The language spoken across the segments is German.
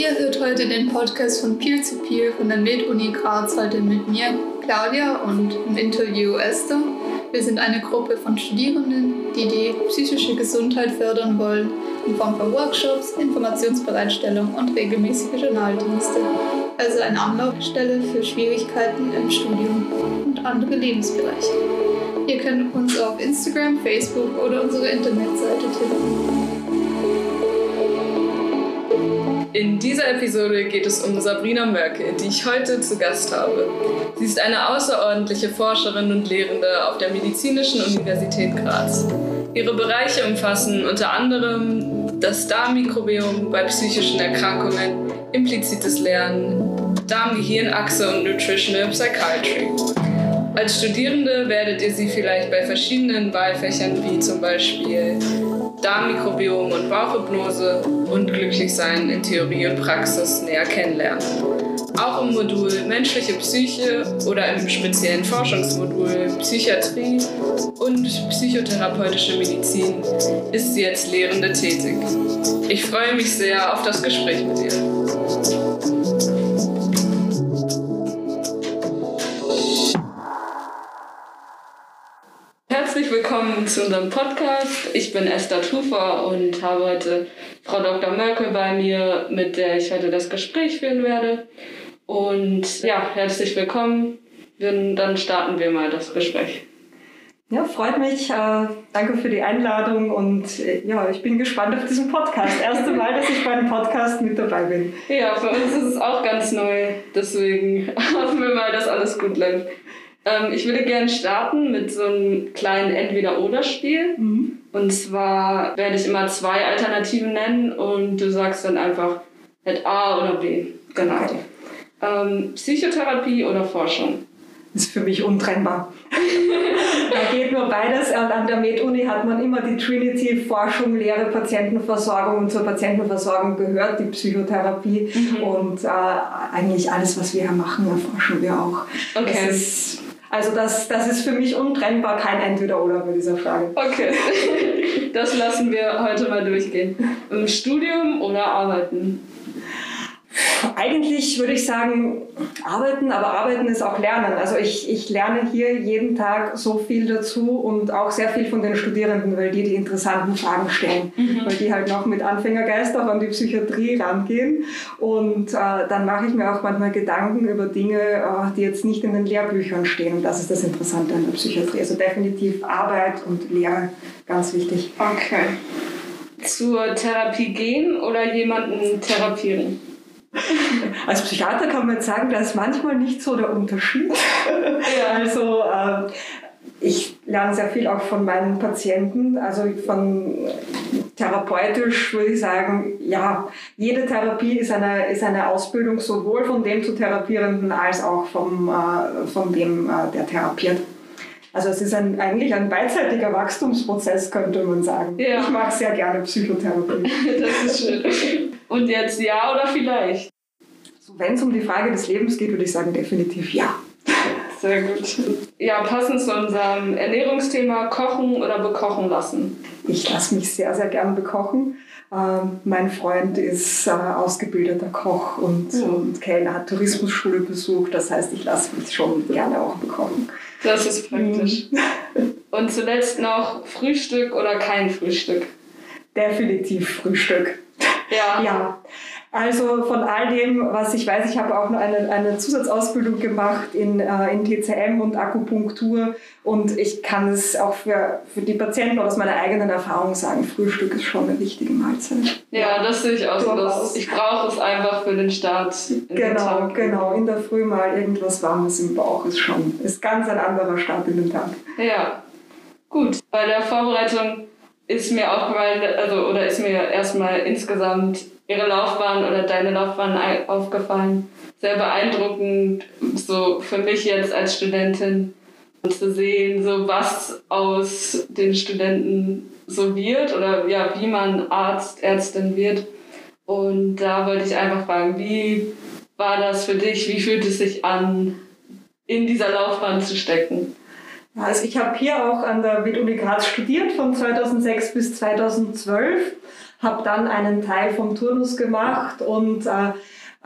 Ihr hört heute den Podcast von Peer to Peer von der Med-Uni Graz, heute mit mir, Claudia, und im Interview Esther. Wir sind eine Gruppe von Studierenden, die die psychische Gesundheit fördern wollen, in Form von Workshops, Informationsbereitstellung und regelmäßige Journaldienste. Also eine Anlaufstelle für Schwierigkeiten im Studium und andere Lebensbereiche. Ihr könnt uns auf Instagram, Facebook oder unsere Internetseite tippen. In dieser Episode geht es um Sabrina Mörke, die ich heute zu Gast habe. Sie ist eine außerordentliche Forscherin und Lehrende auf der Medizinischen Universität Graz. Ihre Bereiche umfassen unter anderem das Darmmikrobiom bei psychischen Erkrankungen, implizites Lernen, Darm-Gehirn-Achse und Nutritional Psychiatry. Als Studierende werdet ihr sie vielleicht bei verschiedenen Wahlfächern wie zum Beispiel Darmmikrobiom und Bauchhypnose und Glücklichsein in Theorie und Praxis näher kennenlernen. Auch im Modul Menschliche Psyche oder im speziellen Forschungsmodul Psychiatrie und Psychotherapeutische Medizin ist sie als Lehrende tätig. Ich freue mich sehr auf das Gespräch mit ihr. Herzlich willkommen zu unserem Podcast. Ich bin Esther Tufer und habe heute Frau Dr. Merkel bei mir, mit der ich heute das Gespräch führen werde. Und ja, herzlich willkommen. Dann starten wir mal das Gespräch. Ja, freut mich. Äh, danke für die Einladung und äh, ja, ich bin gespannt auf diesen Podcast. Erste Mal, dass ich bei einem Podcast mit dabei bin. Ja, für uns ist es auch ganz neu. Deswegen hoffen wir mal, dass alles gut läuft. Ähm, ich würde gerne starten mit so einem kleinen Entweder-Oder-Spiel. Mhm. Und zwar werde ich immer zwei Alternativen nennen und du sagst dann einfach mit A oder B. Genau. Okay. Ähm, Psychotherapie oder Forschung? Das ist für mich untrennbar. da geht nur beides. Und an der Med-Uni hat man immer die Trinity Forschung, Lehre, Patientenversorgung und zur Patientenversorgung gehört die Psychotherapie. Mhm. Und äh, eigentlich alles, was wir hier machen, erforschen wir auch. Okay. Das ist, also das, das ist für mich untrennbar kein Entweder-Oder bei dieser Frage. Okay, das lassen wir heute mal durchgehen. Im Studium oder Arbeiten? Eigentlich würde ich sagen, arbeiten, aber arbeiten ist auch lernen. Also ich, ich lerne hier jeden Tag so viel dazu und auch sehr viel von den Studierenden, weil die die interessanten Fragen stellen, mhm. weil die halt noch mit Anfängergeist auch an die Psychiatrie rangehen. Und äh, dann mache ich mir auch manchmal Gedanken über Dinge, äh, die jetzt nicht in den Lehrbüchern stehen. Und das ist das Interessante an der Psychiatrie. Also definitiv Arbeit und Lehre, ganz wichtig. Okay. Zur Therapie gehen oder jemanden therapieren? Als Psychiater kann man sagen, da ist manchmal nicht so der Unterschied. Ja. Also äh, ich lerne sehr viel auch von meinen Patienten, also von therapeutisch würde ich sagen, ja, jede Therapie ist eine, ist eine Ausbildung sowohl von dem zu Therapierenden als auch vom, äh, von dem, äh, der therapiert. Also es ist ein, eigentlich ein beidseitiger Wachstumsprozess, könnte man sagen. Ja. Ich mag sehr gerne Psychotherapie. das ist schön. Und jetzt ja oder vielleicht? So, Wenn es um die Frage des Lebens geht, würde ich sagen definitiv ja. Sehr gut. Ja, passend zu unserem Ernährungsthema, kochen oder bekochen lassen. Ich lasse mich sehr, sehr gern bekochen. Ähm, mein Freund ist äh, ausgebildeter Koch und, mhm. und Kellner, hat Tourismusschule besucht. Das heißt, ich lasse mich schon gerne auch bekochen. Das ist praktisch. Mhm. Und zuletzt noch Frühstück oder kein Frühstück? Definitiv Frühstück. Ja. ja. Also von all dem, was ich weiß, ich habe auch noch eine, eine Zusatzausbildung gemacht in, äh, in TCM und Akupunktur und ich kann es auch für, für die Patienten aus meiner eigenen Erfahrung sagen, Frühstück ist schon eine wichtige Mahlzeit. Ja, das sehe ich auch so. Ich brauche es einfach für den Start. genau, den genau. In der Früh mal irgendwas Warmes im Bauch ist schon, ist ganz ein anderer Start in den Tag. Ja, gut. Bei der Vorbereitung ist mir aufgefallen, also oder ist mir erstmal insgesamt ihre Laufbahn oder deine Laufbahn aufgefallen. Sehr beeindruckend, so für mich jetzt als Studentin zu sehen, so was aus den Studenten so wird oder ja, wie man Arzt, Ärztin wird. Und da wollte ich einfach fragen, wie war das für dich? Wie fühlt es sich an, in dieser Laufbahn zu stecken? Also ich habe hier auch an der WIT-Uni Graz studiert von 2006 bis 2012, habe dann einen Teil vom Turnus gemacht und äh,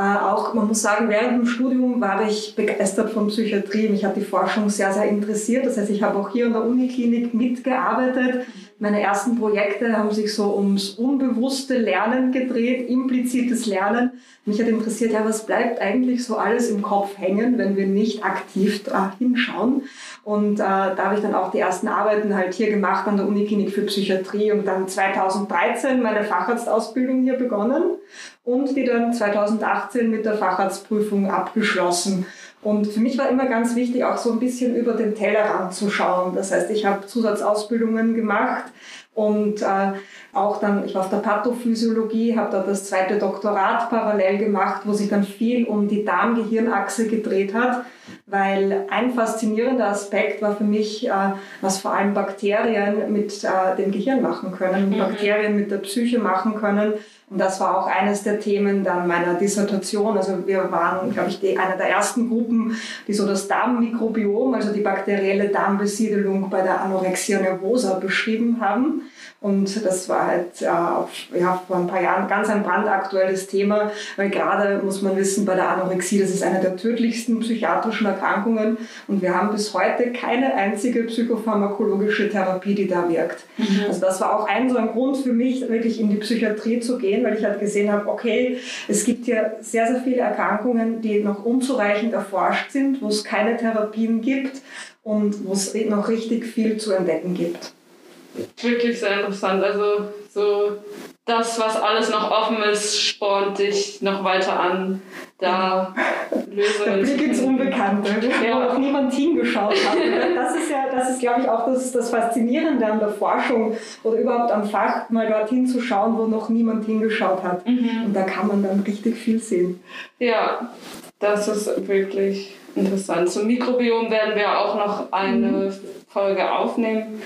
auch, man muss sagen, während dem Studium war ich begeistert von Psychiatrie. Mich hat die Forschung sehr, sehr interessiert. Das heißt, ich habe auch hier in der Uniklinik mitgearbeitet. Meine ersten Projekte haben sich so ums unbewusste Lernen gedreht, implizites Lernen. Mich hat interessiert, ja, was bleibt eigentlich so alles im Kopf hängen, wenn wir nicht aktiv da hinschauen. Und äh, da habe ich dann auch die ersten Arbeiten halt hier gemacht an der Uniklinik für Psychiatrie und dann 2013 meine Facharztausbildung hier begonnen und die dann 2018 mit der Facharztprüfung abgeschlossen. Und für mich war immer ganz wichtig, auch so ein bisschen über den Tellerrand zu schauen. Das heißt, ich habe Zusatzausbildungen gemacht und äh, auch dann, ich war auf der Pathophysiologie, habe da das zweite Doktorat parallel gemacht, wo sich dann viel um die Darm-Gehirn-Achse gedreht hat, weil ein faszinierender Aspekt war für mich, äh, was vor allem Bakterien mit äh, dem Gehirn machen können, mhm. Bakterien mit der Psyche machen können und das war auch eines der Themen dann meiner Dissertation. Also wir waren, glaube ich, die, eine der ersten Gruppen, die so das Darmmikrobiom, also die bakterielle Darmbesiedelung bei der Anorexia nervosa beschrieben haben. Und das war halt äh, ja, vor ein paar Jahren ganz ein brandaktuelles Thema, weil gerade muss man wissen, bei der Anorexie, das ist eine der tödlichsten psychiatrischen Erkrankungen und wir haben bis heute keine einzige psychopharmakologische Therapie, die da wirkt. Mhm. Also das war auch ein so ein Grund für mich, wirklich in die Psychiatrie zu gehen, weil ich halt gesehen habe, okay, es gibt hier sehr, sehr viele Erkrankungen, die noch unzureichend erforscht sind, wo es keine Therapien gibt und wo es noch richtig viel zu entdecken gibt wirklich sehr interessant. Also so das, was alles noch offen ist, spornt dich noch weiter an, da Lösungen Der Blick ins Unbekannte, ja. wo noch niemand hingeschaut hat. Das ist ja, das ist glaube ich auch das, das Faszinierende an der Forschung oder überhaupt am Fach, mal dorthin zu schauen, wo noch niemand hingeschaut hat. Mhm. Und da kann man dann richtig viel sehen. Ja, das ist wirklich interessant. Zum Mikrobiom werden wir auch noch eine mhm. Folge aufnehmen.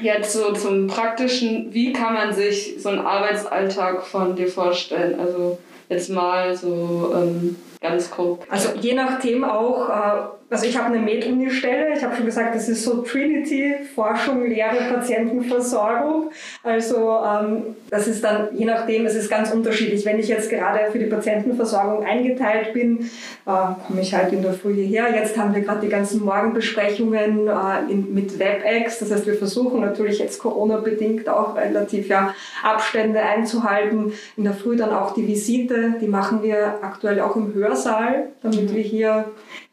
Jetzt so zum Praktischen, wie kann man sich so einen Arbeitsalltag von dir vorstellen? Also jetzt mal so ähm, ganz grob. Also je nachdem auch, äh, also ich habe eine Med-Uni-Stelle, ich habe schon gesagt, das ist so Trinity, Forschung, Lehre, Patientenversorgung. Also ähm, das ist dann, je nachdem, es ist ganz unterschiedlich. Wenn ich jetzt gerade für die Patientenversorgung eingeteilt bin, äh, komme ich halt in der Früh hierher. Jetzt haben wir gerade die ganzen Morgenbesprechungen äh, mit WebEx. Das heißt, wir versuchen natürlich jetzt Corona-bedingt auch relativ ja, Abstände einzuhalten. In der Früh dann auch die Visite, die machen wir aktuell auch im Hörsaal, damit mhm. wir hier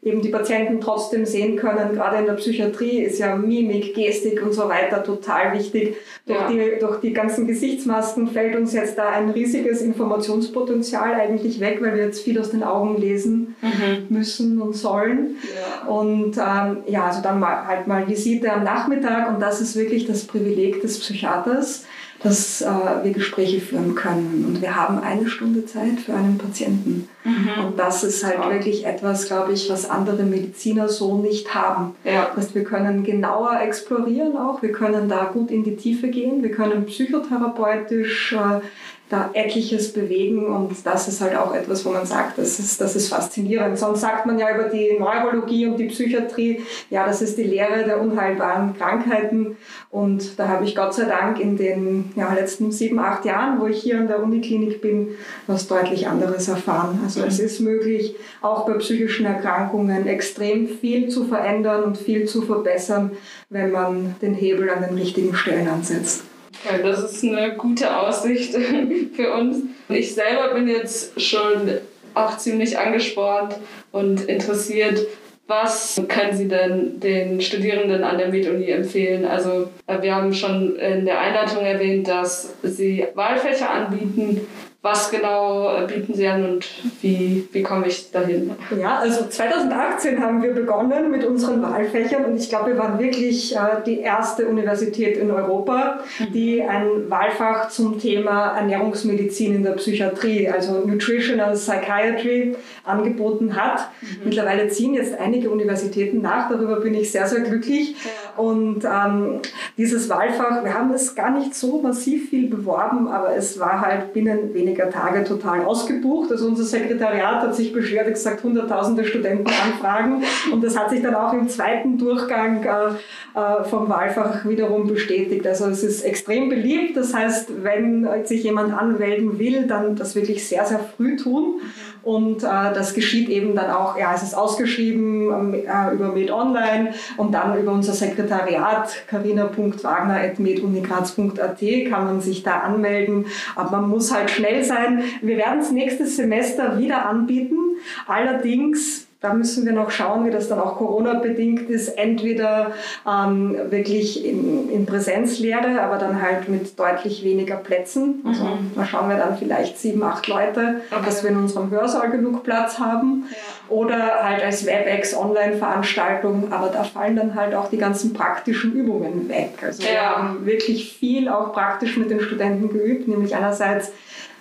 eben die Patienten trotzdem sehen können. Gerade in der Psychiatrie ist ja Mimik, Gestik und so weiter total wichtig. Durch, ja. die, durch die ganzen Gesichtsmasken fällt uns jetzt da ein riesiges Informationspotenzial eigentlich weg, weil wir jetzt viel aus den Augen lesen mhm. müssen und sollen. Ja. Und ähm, ja, also dann mal, halt mal Visite am Nachmittag und das ist wirklich das Privileg des Psychiaters dass äh, wir Gespräche führen können. Und wir haben eine Stunde Zeit für einen Patienten. Mhm. Und das ist halt ja. wirklich etwas, glaube ich, was andere Mediziner so nicht haben. Ja. Das heißt, wir können genauer explorieren auch, wir können da gut in die Tiefe gehen, wir können psychotherapeutisch äh, da etliches bewegen und das ist halt auch etwas, wo man sagt, das ist, das ist faszinierend. Sonst sagt man ja über die Neurologie und die Psychiatrie, ja, das ist die Lehre der unheilbaren Krankheiten und da habe ich Gott sei Dank in den ja, letzten sieben, acht Jahren, wo ich hier in der Uniklinik bin, was deutlich anderes erfahren. Also es ist möglich, auch bei psychischen Erkrankungen extrem viel zu verändern und viel zu verbessern, wenn man den Hebel an den richtigen Stellen ansetzt. Ja, das ist eine gute Aussicht für uns. Ich selber bin jetzt schon auch ziemlich angespornt und interessiert. Was können Sie denn den Studierenden an der MedUni empfehlen? Also äh, wir haben schon in der Einleitung erwähnt, dass Sie Wahlfächer anbieten was genau äh, bieten Sie an und wie, wie komme ich dahin? Ja, also 2018 haben wir begonnen mit unseren Wahlfächern und ich glaube, wir waren wirklich äh, die erste Universität in Europa, die ein Wahlfach zum Thema Ernährungsmedizin in der Psychiatrie, also Nutritional Psychiatry, angeboten hat. Mhm. Mittlerweile ziehen jetzt einige Universitäten nach, darüber bin ich sehr, sehr glücklich. Ja. Und ähm, dieses Wahlfach, wir haben es gar nicht so massiv viel beworben, aber es war halt binnen weniger einiger Tage total ausgebucht. Also unser Sekretariat hat sich beschwert, gesagt, hunderttausende Studenten anfragen. Und das hat sich dann auch im zweiten Durchgang äh, äh, vom Wahlfach wiederum bestätigt. Also es ist extrem beliebt. Das heißt, wenn sich jemand anmelden will, dann das wirklich sehr, sehr früh tun. Und äh, das geschieht eben dann auch, ja, es ist ausgeschrieben ähm, äh, über Med Online und dann über unser Sekretariat carina.wagner.medunigraz.at kann man sich da anmelden. Aber man muss halt schnell sein. Wir werden es nächstes Semester wieder anbieten. Allerdings da müssen wir noch schauen, wie das dann auch Corona-bedingt ist. Entweder ähm, wirklich in, in, Präsenzlehre, aber dann halt mit deutlich weniger Plätzen. Also mhm. da schauen wir dann vielleicht sieben, acht Leute, okay. dass wir in unserem Hörsaal genug Platz haben. Ja. Oder halt als WebEx-Online-Veranstaltung, aber da fallen dann halt auch die ganzen praktischen Übungen weg. Also ja. wir haben wirklich viel auch praktisch mit den Studenten geübt, nämlich einerseits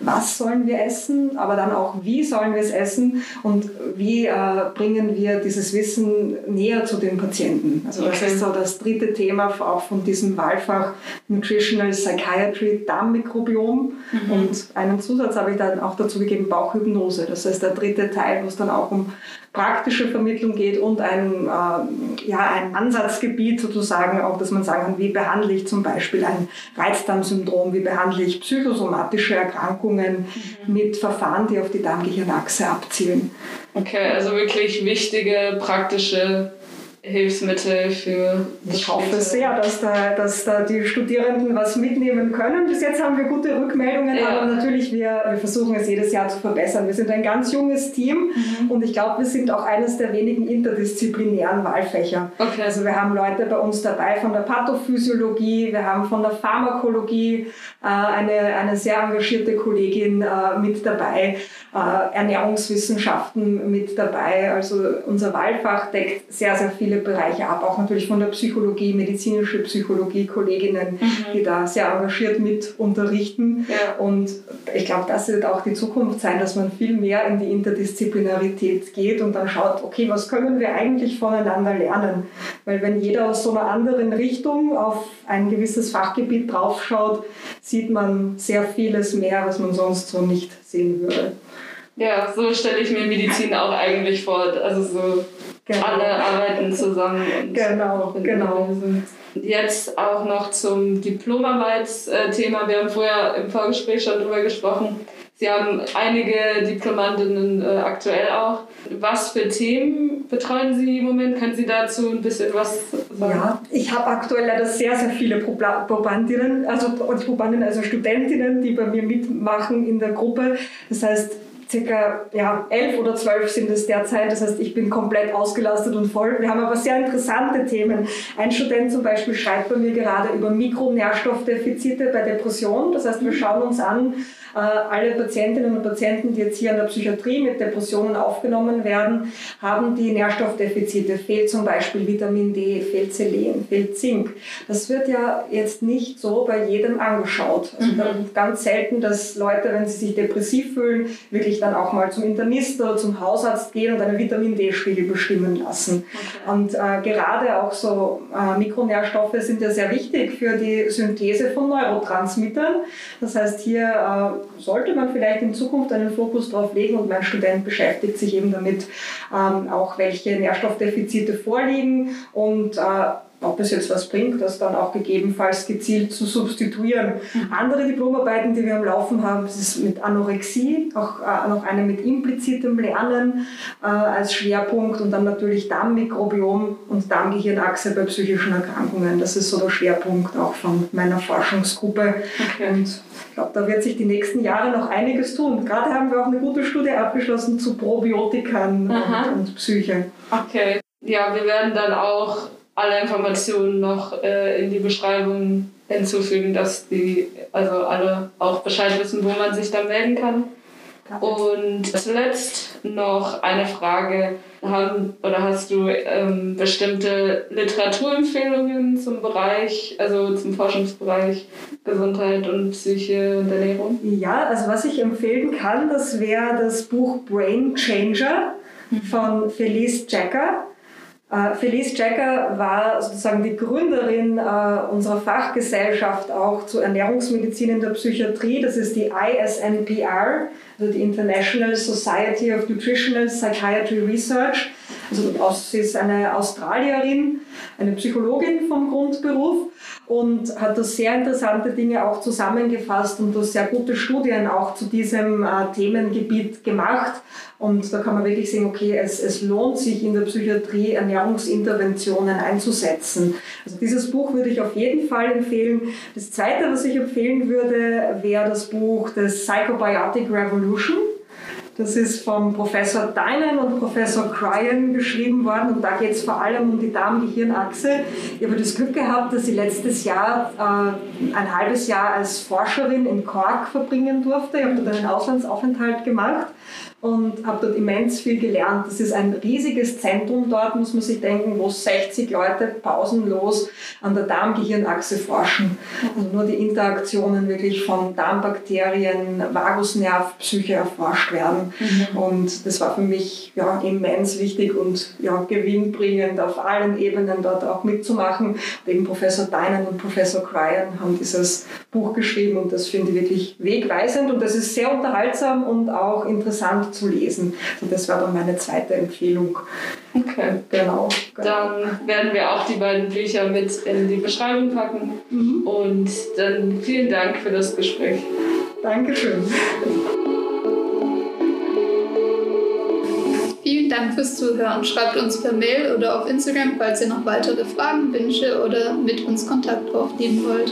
was sollen wir essen, aber dann auch, wie sollen wir es essen und wie äh, bringen wir dieses Wissen näher zu den Patienten. Also das okay. ist so das dritte Thema auch von diesem Wahlfach Nutritional Psychiatry Darmmikrobiom. Mhm. Und einen Zusatz habe ich dann auch dazu gegeben, Bauchhypnose. Das ist der dritte Teil, wo es dann auch um praktische Vermittlung geht und ein, äh, ja, ein Ansatzgebiet sozusagen, auch dass man sagen kann, wie behandle ich zum Beispiel ein Reizdarmsyndrom, wie behandle ich psychosomatische Erkrankungen mhm. mit Verfahren, die auf die Darmgehirnachse abzielen. Okay, also wirklich wichtige praktische Hilfsmittel für. Ich hoffe sehr, dass da, dass da die Studierenden was mitnehmen können. Bis jetzt haben wir gute Rückmeldungen, ja. aber natürlich, wir, wir versuchen es jedes Jahr zu verbessern. Wir sind ein ganz junges Team mhm. und ich glaube, wir sind auch eines der wenigen interdisziplinären Wahlfächer. Okay. Also wir haben Leute bei uns dabei von der Pathophysiologie, wir haben von der Pharmakologie äh, eine, eine sehr engagierte Kollegin äh, mit dabei, äh, Ernährungswissenschaften mit dabei. Also unser Wahlfach deckt sehr, sehr viele viele Bereiche ab, auch natürlich von der Psychologie, medizinische Psychologie, Kolleginnen, mhm. die da sehr engagiert mit unterrichten. Ja. Und ich glaube, das wird auch die Zukunft sein, dass man viel mehr in die Interdisziplinarität geht und dann schaut, okay, was können wir eigentlich voneinander lernen? Weil wenn jeder aus so einer anderen Richtung auf ein gewisses Fachgebiet draufschaut, sieht man sehr vieles mehr, was man sonst so nicht sehen würde. Ja, so stelle ich mir Medizin auch eigentlich vor. Also so Genau. Alle arbeiten zusammen. genau, genau. Jetzt auch noch zum Diplomarbeitsthema. Wir haben vorher im Vorgespräch schon drüber gesprochen. Sie haben einige Diplomantinnen äh, aktuell auch. Was für Themen betreuen Sie im Moment? Können Sie dazu ein bisschen was sagen? Ja, ich habe aktuell leider sehr, sehr viele Probandinnen, also Probandinnen, also Studentinnen, die bei mir mitmachen in der Gruppe. Das heißt, circa ja, elf oder zwölf sind es derzeit. Das heißt, ich bin komplett ausgelastet und voll. Wir haben aber sehr interessante Themen. Ein Student zum Beispiel schreibt bei mir gerade über Mikronährstoffdefizite bei Depressionen. Das heißt, wir schauen uns an, äh, alle Patientinnen und Patienten, die jetzt hier in der Psychiatrie mit Depressionen aufgenommen werden, haben die Nährstoffdefizite. Fehlt zum Beispiel Vitamin D, fehlt Selen, fehlt Zink. Das wird ja jetzt nicht so bei jedem angeschaut. Also mhm. ganz selten, dass Leute, wenn sie sich depressiv fühlen, wirklich dann auch mal zum Internist oder zum Hausarzt gehen und einen Vitamin D-Spiegel bestimmen lassen. Okay. Und äh, gerade auch so äh, Mikronährstoffe sind ja sehr wichtig für die Synthese von Neurotransmittern. Das heißt, hier äh, sollte man vielleicht in Zukunft einen Fokus darauf legen und mein Student beschäftigt sich eben damit, ähm, auch welche Nährstoffdefizite vorliegen und äh, ob es jetzt was bringt, das dann auch gegebenenfalls gezielt zu substituieren. Mhm. Andere Diplomarbeiten, die wir am Laufen haben, das ist mit Anorexie, auch äh, noch eine mit implizitem Lernen äh, als Schwerpunkt und dann natürlich Darmmikrobiom und Darmgehirnachse bei psychischen Erkrankungen. Das ist so der Schwerpunkt auch von meiner Forschungsgruppe. Okay. Und ich glaube, da wird sich die nächsten Jahre noch einiges tun. Gerade haben wir auch eine gute Studie abgeschlossen zu Probiotikern und, und Psyche. Okay. Ja, wir werden dann auch alle Informationen noch äh, in die Beschreibung hinzufügen, dass die also alle auch Bescheid wissen, wo man sich dann melden kann. Und zuletzt noch eine Frage. Haben, oder hast du ähm, bestimmte Literaturempfehlungen zum Bereich, also zum Forschungsbereich Gesundheit und Psyche und Ernährung? Ja, also was ich empfehlen kann, das wäre das Buch Brain Changer von Felice Jacker. Äh, Felice Jacker war sozusagen die Gründerin äh, unserer Fachgesellschaft auch zur Ernährungsmedizin in der Psychiatrie. Das ist die ISNPR, also die International Society of Nutritional Psychiatry Research. Also sie ist eine Australierin, eine Psychologin vom Grundberuf und hat da sehr interessante Dinge auch zusammengefasst und da sehr gute Studien auch zu diesem äh, Themengebiet gemacht. Und da kann man wirklich sehen, okay, es, es lohnt sich in der Psychiatrie Ernährungsinterventionen einzusetzen. Also dieses Buch würde ich auf jeden Fall empfehlen. Das zweite, was ich empfehlen würde, wäre das Buch des Psychobiotic Revolution das ist vom Professor Dynan und Professor Cryan geschrieben worden und da geht es vor allem um die Darm-Gehirn-Achse. Ich habe das Glück gehabt, dass ich letztes Jahr äh, ein halbes Jahr als Forscherin in Cork verbringen durfte. Ich habe dort einen Auslandsaufenthalt gemacht und habe dort immens viel gelernt. Das ist ein riesiges Zentrum dort, muss man sich denken, wo 60 Leute pausenlos an der Darm-Gehirn-Achse forschen. Also nur die Interaktionen wirklich von Darmbakterien, Vagusnerv, Psyche erforscht werden. Mhm. Und das war für mich ja, immens wichtig und ja, gewinnbringend auf allen Ebenen dort auch mitzumachen. Und eben Professor Dynan und Professor Cryan haben dieses Buch geschrieben und das finde ich wirklich wegweisend und das ist sehr unterhaltsam und auch interessant zu lesen. Und das war dann meine zweite Empfehlung. Okay. Genau. Dann werden wir auch die beiden Bücher mit in die Beschreibung packen. Mhm. Und dann vielen Dank für das Gespräch. Dankeschön. Vielen Dank fürs Zuhören. Schreibt uns per Mail oder auf Instagram, falls ihr noch weitere Fragen, Wünsche oder mit uns Kontakt aufnehmen wollt.